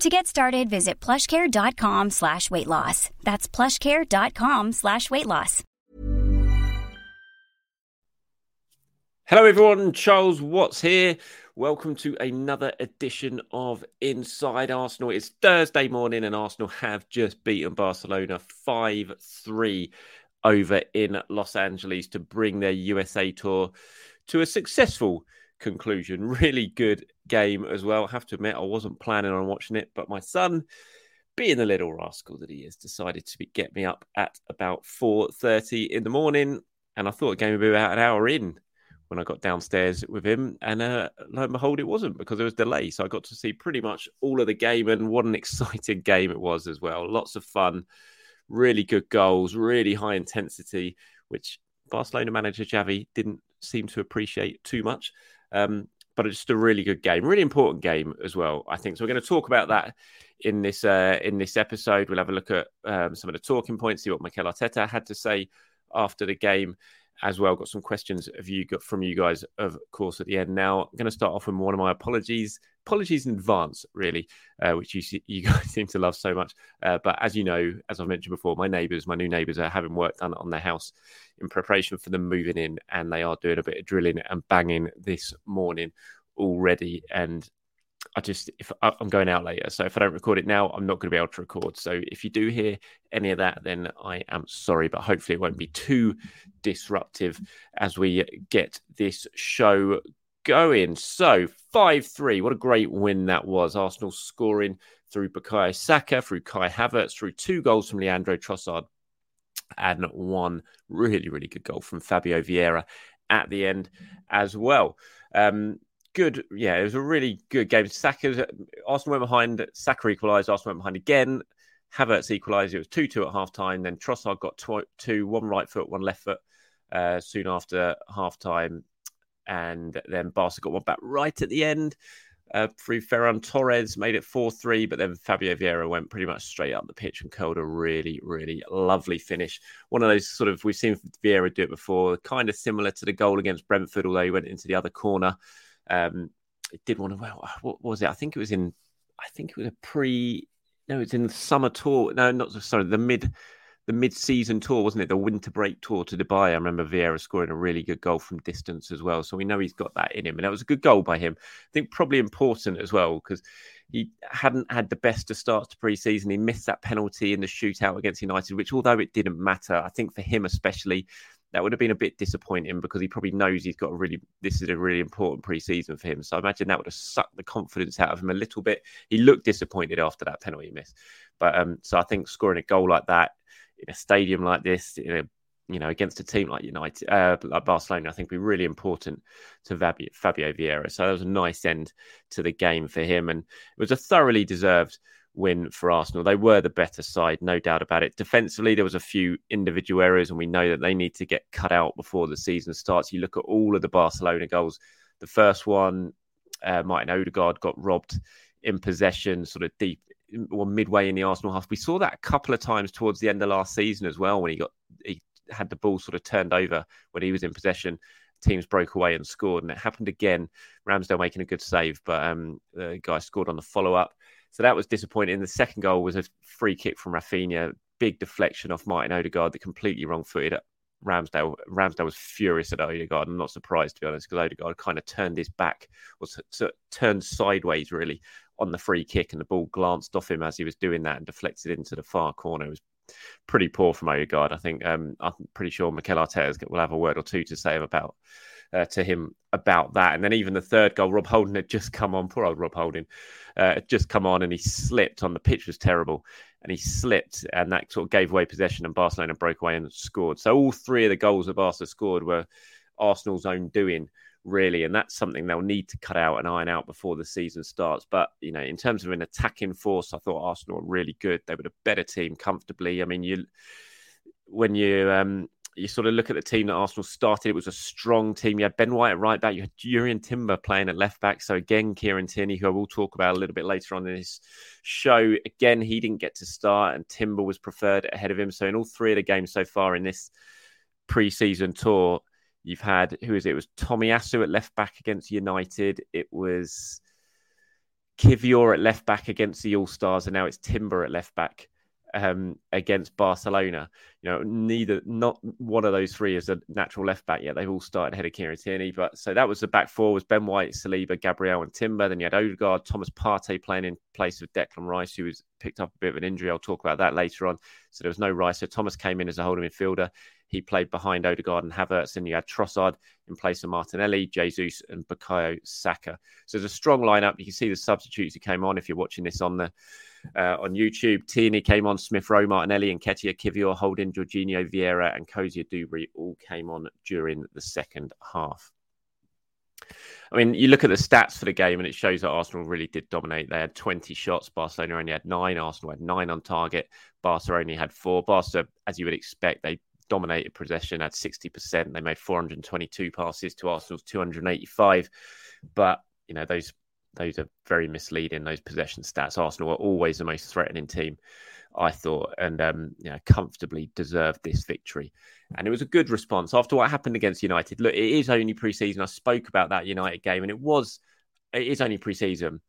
To get started, visit plushcare.com slash weight loss. That's plushcare.com slash weight loss. Hello, everyone. Charles Watts here. Welcome to another edition of Inside Arsenal. It's Thursday morning, and Arsenal have just beaten Barcelona 5 3 over in Los Angeles to bring their USA tour to a successful conclusion. Really good game as well. I have to admit, I wasn't planning on watching it, but my son, being the little rascal that he is, decided to get me up at about 4.30 in the morning. And I thought the game would be about an hour in when I got downstairs with him. And uh, lo and behold, it wasn't because there was delay. So I got to see pretty much all of the game. And what an exciting game it was as well. Lots of fun, really good goals, really high intensity, which Barcelona manager Xavi didn't seem to appreciate too much. Um, but it's just a really good game, really important game as well. I think so. We're going to talk about that in this uh, in this episode. We'll have a look at um, some of the talking points, see what Mikel Arteta had to say after the game as well. Got some questions of you got from you guys, of course, at the end. Now, I'm going to start off with one of my apologies, apologies in advance, really, uh, which you you guys seem to love so much. Uh, but as you know, as I've mentioned before, my neighbours, my new neighbours, are having work done on their house in preparation for them moving in, and they are doing a bit of drilling and banging this morning already. And I just if I'm going out later, so if I don't record it now, I'm not going to be able to record. So if you do hear any of that, then I am sorry, but hopefully it won't be too disruptive as we get this show going. So five three, what a great win that was! Arsenal scoring through Bukayo Saka, through Kai Havertz, through two goals from Leandro Trossard, and one really really good goal from Fabio Vieira at the end as well. Um, good. Yeah, it was a really good game. Saka, Arsenal went behind. Saka equalised. Arsenal went behind again. Havertz equalised. It was 2 2 at half time. Then Trossard got tw- two, one right foot, one left foot uh, soon after half time. And then Barca got one back right at the end. Uh, through Ferran Torres made it 4 3, but then Fabio Vieira went pretty much straight up the pitch and curled a really, really lovely finish. One of those sort of, we've seen Vieira do it before, kind of similar to the goal against Brentford, although he went into the other corner. Um, it did one well, what was it? I think it was in, I think it was a pre, no, it's in the summer tour. No, not sorry, the mid, the mid-season tour, wasn't it? The winter break tour to Dubai. I remember Vieira scoring a really good goal from distance as well. So we know he's got that in him, and that was a good goal by him. I think probably important as well because he hadn't had the best of starts to pre-season. He missed that penalty in the shootout against United, which although it didn't matter, I think for him especially, that would have been a bit disappointing because he probably knows he's got a really this is a really important preseason for him. So I imagine that would have sucked the confidence out of him a little bit. He looked disappointed after that penalty miss, but um, so I think scoring a goal like that in a stadium like this, in a you know, against a team like United, uh, like Barcelona, I think would be really important to Fabio, Fabio Vieira. So that was a nice end to the game for him, and it was a thoroughly deserved win for Arsenal. They were the better side, no doubt about it. Defensively, there was a few individual errors, and we know that they need to get cut out before the season starts. You look at all of the Barcelona goals. The first one, uh, Martin Odegaard got robbed in possession, sort of deep or midway in the Arsenal half. We saw that a couple of times towards the end of last season as well, when he got he had the ball sort of turned over when he was in possession. Teams broke away and scored, and it happened again. Ramsdale making a good save, but um, the guy scored on the follow up. So that was disappointing. The second goal was a free kick from Rafinha, big deflection off Martin Odegaard, the completely wrong footed Ramsdale. Ramsdale was furious at Odegaard. I'm not surprised to be honest, because Odegaard kind of turned his back, was turned sideways really on the free kick, and the ball glanced off him as he was doing that and deflected into the far corner. It was pretty poor from Odegaard. I think um, I'm pretty sure Mikel Arteta will have a word or two to say about uh, to him about that. And then even the third goal, Rob Holding had just come on. Poor old Rob Holding uh, had just come on and he slipped on the pitch was terrible and he slipped and that sort of gave away possession and Barcelona broke away and scored. So all three of the goals that Barca scored were Arsenal's own doing really, and that's something they'll need to cut out and iron out before the season starts. But you know, in terms of an attacking force, I thought Arsenal were really good. They were a better team comfortably. I mean, you when you um, you sort of look at the team that Arsenal started, it was a strong team. You had Ben White at right back, you had Jurrien Timber playing at left back. So again, Kieran Tierney, who I will talk about a little bit later on in this show, again he didn't get to start, and Timber was preferred ahead of him. So in all three of the games so far in this pre-season tour, you've had who is it? It was Tomiyasu at left back against United. It was Kiwior at left back against the All Stars, and now it's Timber at left back um, against Barcelona. You know, neither, not one of those three is a natural left back yet. They've all started ahead of Kieran Tierney. But so that was the back four was Ben White, Saliba, Gabriel, and Timber. Then you had Odegaard, Thomas Partey playing in place of Declan Rice, who was picked up a bit of an injury. I'll talk about that later on. So there was no Rice. So Thomas came in as a holding midfielder. He played behind Odegaard and Havertz, and you had Trossard in place of Martinelli, Jesus, and Bukayo Saka. So there's a strong lineup. You can see the substitutes who came on if you're watching this on the uh, on YouTube. Tierney came on, Smith Rowe, Martinelli, and Nketiah, Kiwior, Holding, Jorginho, Vieira, and Cozier-Duberry all came on during the second half. I mean, you look at the stats for the game, and it shows that Arsenal really did dominate. They had 20 shots. Barcelona only had nine. Arsenal had nine on target. Barca only had four. Barca, as you would expect, they dominated possession, had 60%. They made 422 passes to Arsenal's 285. But, you know, those those are very misleading. Those possession stats. Arsenal are always the most threatening team, I thought, and um, you know, comfortably deserved this victory. And it was a good response after what happened against United. Look, it is only preseason. I spoke about that United game, and it was it is only preseason,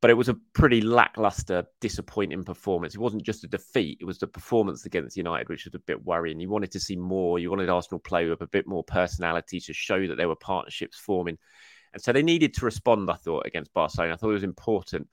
but it was a pretty lackluster, disappointing performance. It wasn't just a defeat; it was the performance against United, which was a bit worrying. You wanted to see more. You wanted Arsenal play with a bit more personality to show that there were partnerships forming and so they needed to respond, I thought, against Barcelona. I thought it was important.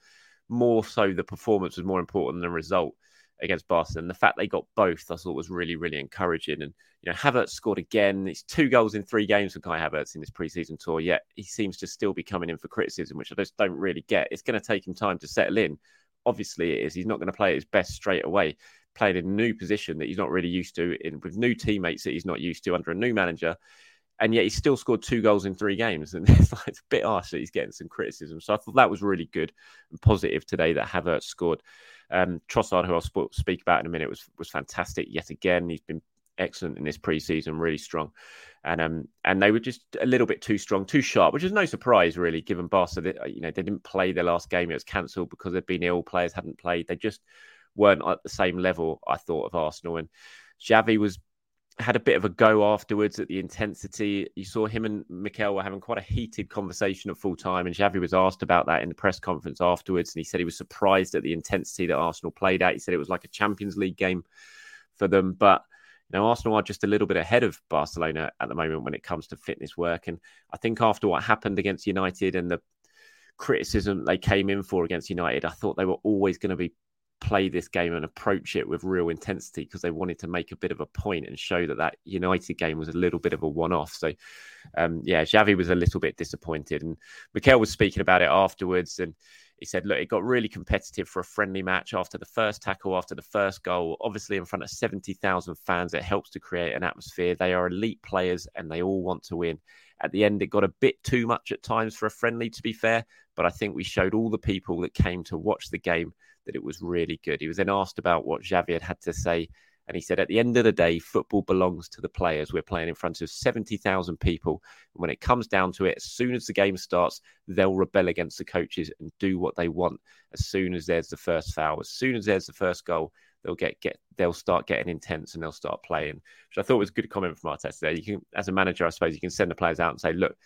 More so, the performance was more important than the result against Barcelona. And the fact they got both, I thought, was really, really encouraging. And, you know, Havertz scored again. It's two goals in three games for Kai Havertz in this preseason tour, yet he seems to still be coming in for criticism, which I just don't really get. It's going to take him time to settle in. Obviously, it is. He's not going to play at his best straight away. Playing in a new position that he's not really used to, in, with new teammates that he's not used to under a new manager and yet he still scored two goals in three games. And it's, like, it's a bit harsh that he's getting some criticism. So I thought that was really good and positive today that Havertz scored. Um, Trossard, who I'll sp- speak about in a minute, was was fantastic yet again. He's been excellent in this preseason, really strong. And um and they were just a little bit too strong, too sharp, which is no surprise really, given Barca that you know they didn't play their last game. It was cancelled because they'd been ill. Players hadn't played. They just weren't at the same level. I thought of Arsenal and Xavi was had a bit of a go afterwards at the intensity. You saw him and Mikel were having quite a heated conversation at full time, and Xavi was asked about that in the press conference afterwards, and he said he was surprised at the intensity that Arsenal played at. He said it was like a Champions League game for them, but you know Arsenal are just a little bit ahead of Barcelona at the moment when it comes to fitness work, and I think after what happened against United and the criticism they came in for against United, I thought they were always going to be play this game and approach it with real intensity because they wanted to make a bit of a point and show that that United game was a little bit of a one-off. So, um, yeah, Xavi was a little bit disappointed, and Mikel was speaking about it afterwards, and he said, "Look, it got really competitive for a friendly match after the first tackle, after the first goal. Obviously, in front of seventy thousand fans, it helps to create an atmosphere. They are elite players, and they all want to win." At the end, it got a bit too much at times for a friendly, to be fair. But I think we showed all the people that came to watch the game that it was really good. He was then asked about what Xavi had had to say. And he said, at the end of the day, football belongs to the players. We're playing in front of 70,000 people. And when it comes down to it, as soon as the game starts, they'll rebel against the coaches and do what they want as soon as there's the first foul. As soon as there's the first goal, they'll get get they'll start getting intense and they'll start playing. Which I thought was a good comment from Arteta there. You can, as a manager, I suppose you can send the players out and say, look,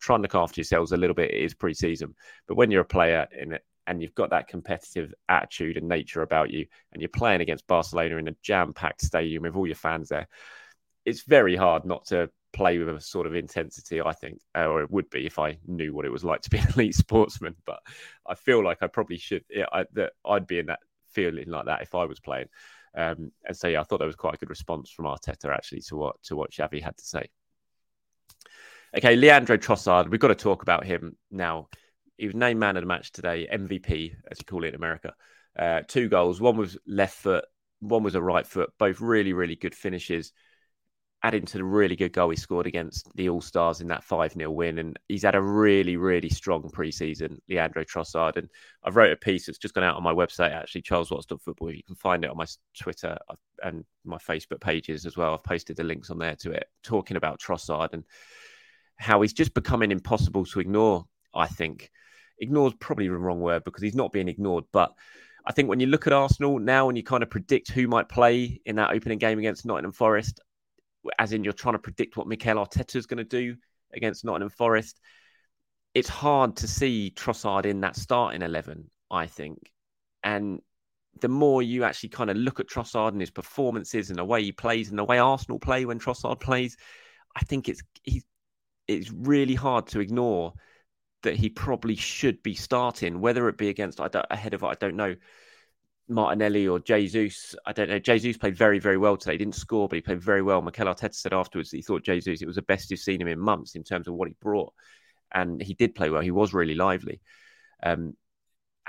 try and look after yourselves a little bit. It is pre-season, but when you're a player in it and you've got that competitive attitude and nature about you, and you're playing against Barcelona in a jam-packed stadium with all your fans there, it's very hard not to play with a sort of intensity, I think, or it would be if I knew what it was like to be an elite sportsman. But I feel like I probably should, yeah, I, that I'd be in that feeling like that if I was playing. Um, and so, yeah, I thought there was quite a good response from Arteta actually to what to what Xavi had to say. Okay, Leandro Trossard, we've got to talk about him now. He was named man of the match today, MVP, as you call it in America. Uh, two goals, one was left foot, one was a right foot, both really, really good finishes adding to the really good goal he scored against the All Stars in that 5 0 win. And he's had a really, really strong preseason, Leandro Trossard. And I've wrote a piece that's just gone out on my website, actually, charleswatts.football. You can find it on my Twitter and my Facebook pages as well. I've posted the links on there to it, talking about Trossard and how he's just becoming impossible to ignore, I think. Ignore is probably the wrong word because he's not being ignored, but. I think when you look at Arsenal now and you kind of predict who might play in that opening game against Nottingham Forest, as in you're trying to predict what Mikel Arteta is going to do against Nottingham Forest. It's hard to see Trossard in that starting 11, I think. And the more you actually kind of look at Trossard and his performances and the way he plays and the way Arsenal play when Trossard plays, I think it's he's it's really hard to ignore that he probably should be starting, whether it be against I don't, ahead of I don't know Martinelli or Jesus. I don't know. Jesus played very, very well today. He didn't score, but he played very well. Mikel Arteta said afterwards that he thought Jesus, it was the best he's seen him in months in terms of what he brought. And he did play well. He was really lively. Um,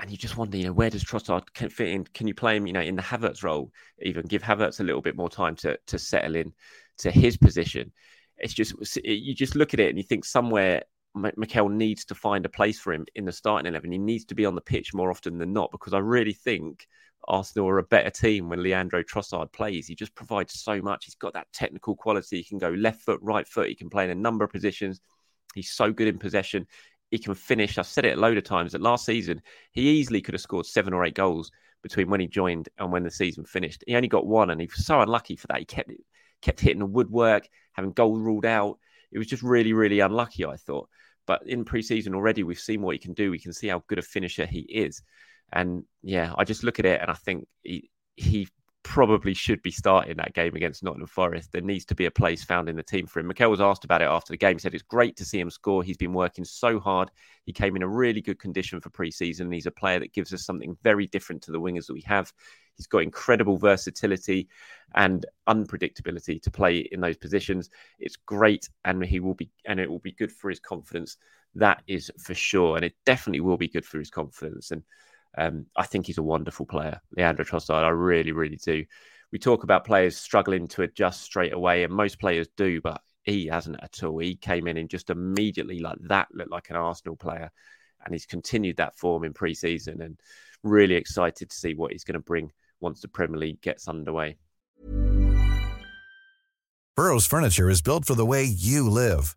and you just wonder, you know, where does Trossard fit in? Can you play him, you know, in the Havertz role, even give Havertz a little bit more time to to settle in to his position? It's just you just look at it and you think somewhere Mikel needs to find a place for him in the starting eleven. He needs to be on the pitch more often than not because I really think Arsenal are a better team when Leandro Trossard plays. He just provides so much. He's got that technical quality. He can go left foot, right foot. He can play in a number of positions. He's so good in possession. He can finish. I've said it a load of times that last season he easily could have scored seven or eight goals between when he joined and when the season finished. He only got one, and he was so unlucky for that. He kept kept hitting the woodwork, having goals ruled out. It was just really, really unlucky. I thought. But in preseason already, we've seen what he can do. We can see how good a finisher he is. And yeah, I just look at it and I think he, he probably should be starting that game against Nottingham Forest. There needs to be a place found in the team for him. Mikel was asked about it after the game. He said it's great to see him score. He's been working so hard. He came in a really good condition for preseason. And he's a player that gives us something very different to the wingers that we have. He's got incredible versatility and unpredictability to play in those positions. It's great, and he will be, and it will be good for his confidence. That is for sure, and it definitely will be good for his confidence. And um, I think he's a wonderful player, Leandro Trossard. I really, really do. We talk about players struggling to adjust straight away, and most players do, but he hasn't at all. He came in and just immediately like that looked like an Arsenal player, and he's continued that form in pre-season. And really excited to see what he's going to bring once the Premier League gets underway. Burrow's furniture is built for the way you live.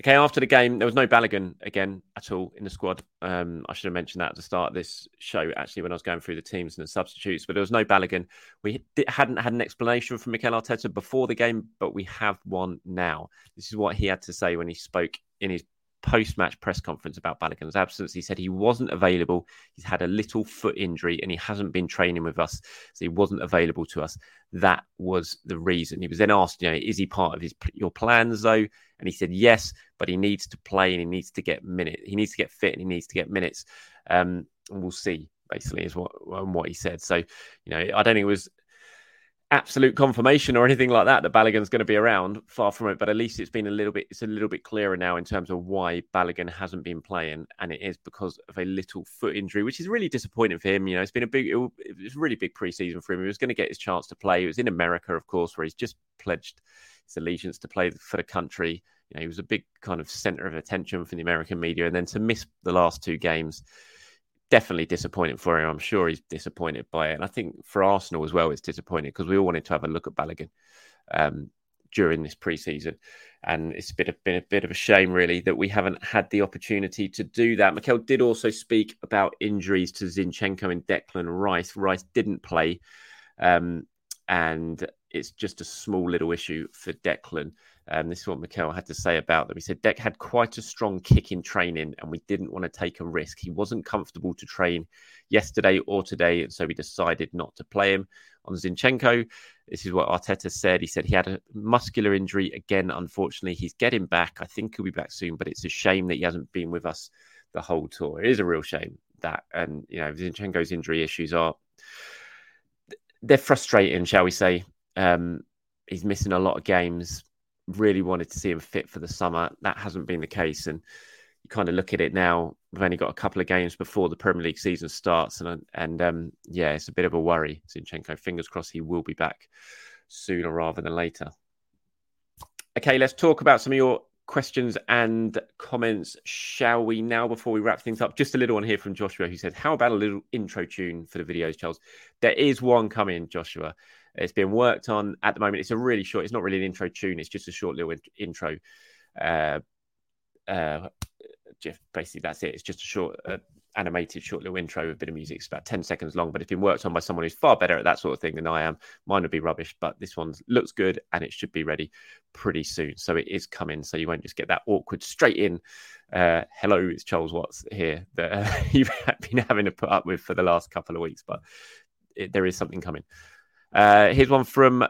Okay, after the game, there was no Balogun again at all in the squad. Um, I should have mentioned that at the start of this show, actually, when I was going through the teams and the substitutes. But there was no Balogun. We hadn't had an explanation from Mikel Arteta before the game, but we have one now. This is what he had to say when he spoke in his post match press conference about Balogun's absence. He said he wasn't available. He's had a little foot injury and he hasn't been training with us. So he wasn't available to us. That was the reason. He was then asked, you know, is he part of his your plans though? And he said yes, but he needs to play and he needs to get minutes. He needs to get fit and he needs to get minutes. Um, and we'll see basically is what what he said. So, you know, I don't think it was absolute confirmation or anything like that that Balogun's going to be around. Far from it, but at least it's been a little bit. It's a little bit clearer now in terms of why Balogun hasn't been playing, and it is because of a little foot injury, which is really disappointing for him. You know, it's been a big, it was a really big preseason for him. He was going to get his chance to play. He was in America, of course, where he's just pledged his allegiance to play for the country. You know, he was a big kind of center of attention for the American media, and then to miss the last two games definitely disappointed for him. I'm sure he's disappointed by it. And I think for Arsenal as well, it's disappointing because we all wanted to have a look at Balogun um, during this preseason. And it's been a, been a bit of a shame, really, that we haven't had the opportunity to do that. Mikel did also speak about injuries to Zinchenko and Declan Rice. Rice didn't play. Um, and it's just a small little issue for Declan. Um, this is what Mikel had to say about them. He said Deck had quite a strong kick in training, and we didn't want to take a risk. He wasn't comfortable to train yesterday or today, and so we decided not to play him. On Zinchenko, this is what Arteta said. He said he had a muscular injury again. Unfortunately, he's getting back. I think he'll be back soon, but it's a shame that he hasn't been with us the whole tour. It is a real shame that, and you know, Zinchenko's injury issues are they're frustrating, shall we say? Um, he's missing a lot of games really wanted to see him fit for the summer. That hasn't been the case, and you kind of look at it now. We've only got a couple of games before the Premier League season starts, and and um, yeah, it's a bit of a worry. Zinchenko, fingers crossed, he will be back sooner rather than later. Okay, let's talk about some of your questions and comments, shall we now, before we wrap things up? Just a little one here from Joshua who said, How about a little intro tune for the videos, Charles? There is one coming, Joshua. It's being worked on at the moment. It's a really short, it's not really an intro tune, it's just a short little in- intro. Uh, uh, just basically, that's it. It's just a short, uh, animated, short little intro with a bit of music. It's about 10 seconds long, but it's been worked on by someone who's far better at that sort of thing than I am. Mine would be rubbish, but this one looks good and it should be ready pretty soon. So it is coming. So you won't just get that awkward straight in. Uh, hello, it's Charles Watts here that uh, you've been having to put up with for the last couple of weeks, but it, there is something coming. Uh, here's one from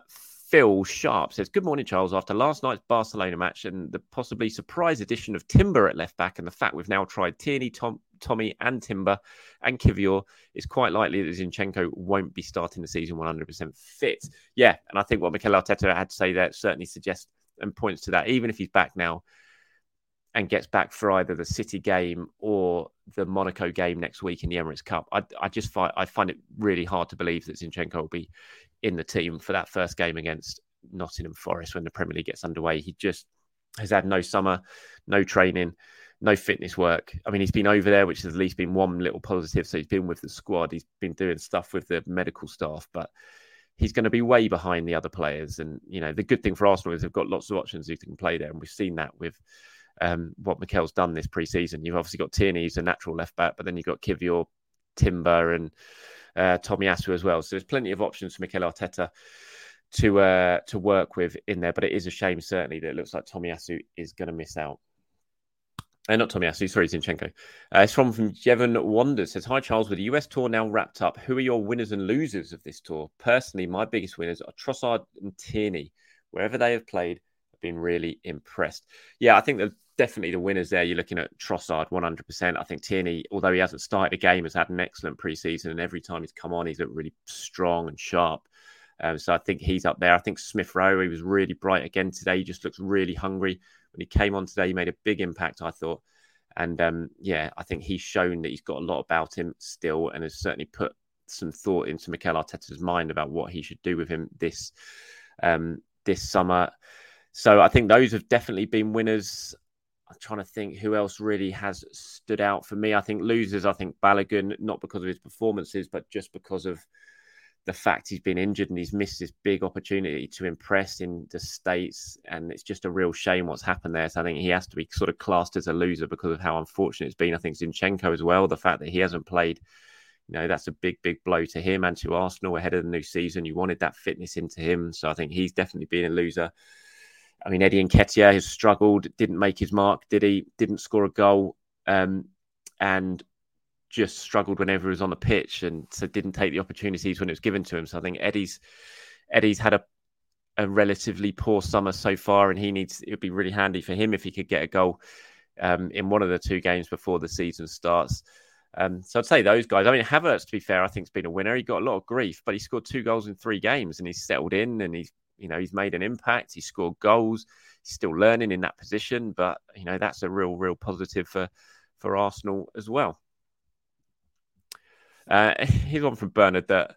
Phil Sharp says, Good morning, Charles. After last night's Barcelona match and the possibly surprise addition of Timber at left back, and the fact we've now tried Tierney, Tom, Tommy, and Timber and Kiwior, it's quite likely that Zinchenko won't be starting the season 100% fit. Yeah, and I think what Mikel Arteta had to say there certainly suggests and points to that. Even if he's back now and gets back for either the City game or the Monaco game next week in the Emirates Cup, I, I just find I find it really hard to believe that Zinchenko will be in the team for that first game against Nottingham Forest when the Premier League gets underway. He just has had no summer, no training, no fitness work. I mean, he's been over there, which has at least been one little positive. So he's been with the squad, he's been doing stuff with the medical staff, but he's going to be way behind the other players. And, you know, the good thing for Arsenal is they've got lots of options who can play there. And we've seen that with um, what Mikel's done this preseason. You've obviously got Tierney, who's a natural left back, but then you've got Kiwior, Timber, and uh, Tomiyasu as well. So there's plenty of options for Mikel Arteta to uh, to work with in there. But it is a shame, certainly, that it looks like Tomiyasu is going to miss out. Uh, not Tomiyasu, sorry, Zinchenko. Uh, it's from, from Jevon Wonders. Says, Hi, Charles. With the US tour now wrapped up, who are your winners and losers of this tour? Personally, my biggest winners are Trossard and Tierney. Wherever they have played, I've been really impressed. Yeah, I think that definitely the winners there. You're looking at Trossard 100%. I think Tierney, although he hasn't started a game, has had an excellent preseason. And every time he's come on, he's looked really strong and sharp. Um, so I think he's up there. I think Smith Rowe, he was really bright again today. He just looks really hungry. When he came on today, he made a big impact, I thought. And um, yeah, I think he's shown that he's got a lot about him still and has certainly put some thought into Mikel Arteta's mind about what he should do with him this um, this summer. So I think those have definitely been winners. I'm trying to think who else really has stood out for me. I think losers. I think Balogun, not because of his performances, but just because of the fact he's been injured and he's missed this big opportunity to impress in the states. And it's just a real shame what's happened there. So I think he has to be sort of classed as a loser because of how unfortunate it's been. I think Zinchenko as well. The fact that he hasn't played, you know, that's a big, big blow to him and to Arsenal ahead of the new season. You wanted that fitness into him, so I think he's definitely been a loser. I mean, Eddie Nketiah has struggled, didn't make his mark, did he? Didn't score a goal, um, and just struggled whenever he was on the pitch, and so didn't take the opportunities when it was given to him. So I think Eddie's Eddie's had a a relatively poor summer so far, and he needs it would be really handy for him if he could get a goal um, in one of the two games before the season starts. Um, so I'd say those guys. I mean, Havertz, to be fair, I think has been a winner. He got a lot of grief, but he scored two goals in three games, and he's settled in, and he's you know he's made an impact. He scored goals. He's still learning in that position, but you know that's a real, real positive for for Arsenal as well. Uh, here's one from Bernard that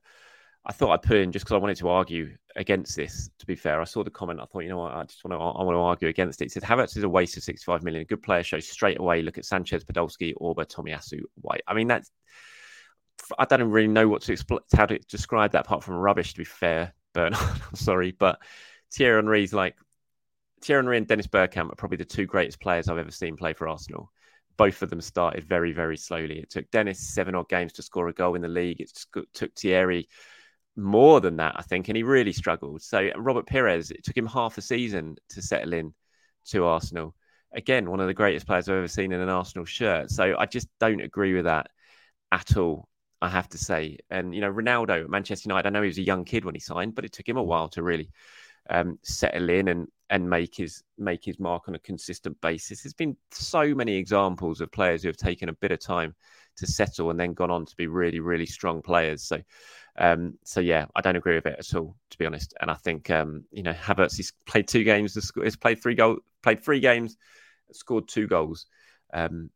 I thought I'd put in just because I wanted to argue against this. To be fair, I saw the comment. I thought, you know what, I just want to, I want to argue against it. It said Havertz is a waste of 65 million. A good player shows straight away. Look at Sanchez, Podolski, Auba, Tomiyasu, White. I mean, that's I don't really know what to expl- how to describe that apart from rubbish. To be fair, Bernard, I'm sorry, but Thierry Henry's like Thierry Henry and Dennis Bergkamp are probably the two greatest players I've ever seen play for Arsenal both of them started very, very slowly. It took Dennis seven odd games to score a goal in the league. It took Thierry more than that, I think, and he really struggled. So Robert Pires, it took him half a season to settle in to Arsenal. Again, one of the greatest players I've ever seen in an Arsenal shirt. So I just don't agree with that at all. I have to say, and you know, Ronaldo at Manchester United. I know he was a young kid when he signed, but it took him a while to really um, settle in and and make his make his mark on a consistent basis. There's been so many examples of players who have taken a bit of time to settle and then gone on to be really really strong players. So um, so yeah, I don't agree with it at all, to be honest. And I think um, you know Havertz he's played two games, he's played three goal, played three games, scored two goals. Um,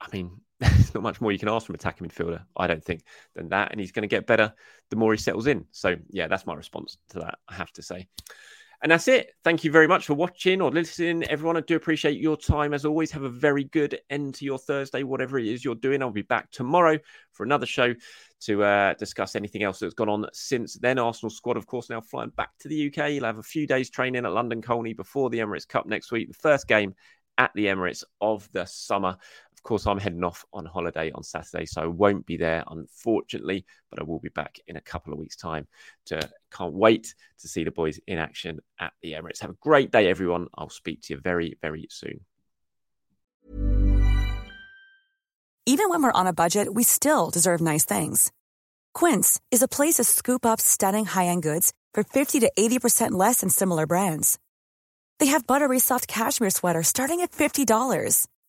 I mean, there's not much more you can ask from attacking midfielder, I don't think, than that. And he's going to get better the more he settles in. So yeah, that's my response to that. I have to say. And that's it. Thank you very much for watching or listening. Everyone, I do appreciate your time. As always, have a very good end to your Thursday, whatever it is you're doing. I'll be back tomorrow for another show to uh, discuss anything else that's gone on since then. Arsenal squad, of course, now flying back to the UK. You'll have a few days training at London Colney before the Emirates Cup next week. The first game at the Emirates of the summer course, I'm heading off on holiday on Saturday, so I won't be there, unfortunately, but I will be back in a couple of weeks' time. To can't wait to see the boys in action at the Emirates. Have a great day, everyone. I'll speak to you very, very soon. Even when we're on a budget, we still deserve nice things. Quince is a place to scoop up stunning high-end goods for 50 to 80% less than similar brands. They have buttery soft cashmere sweaters starting at $50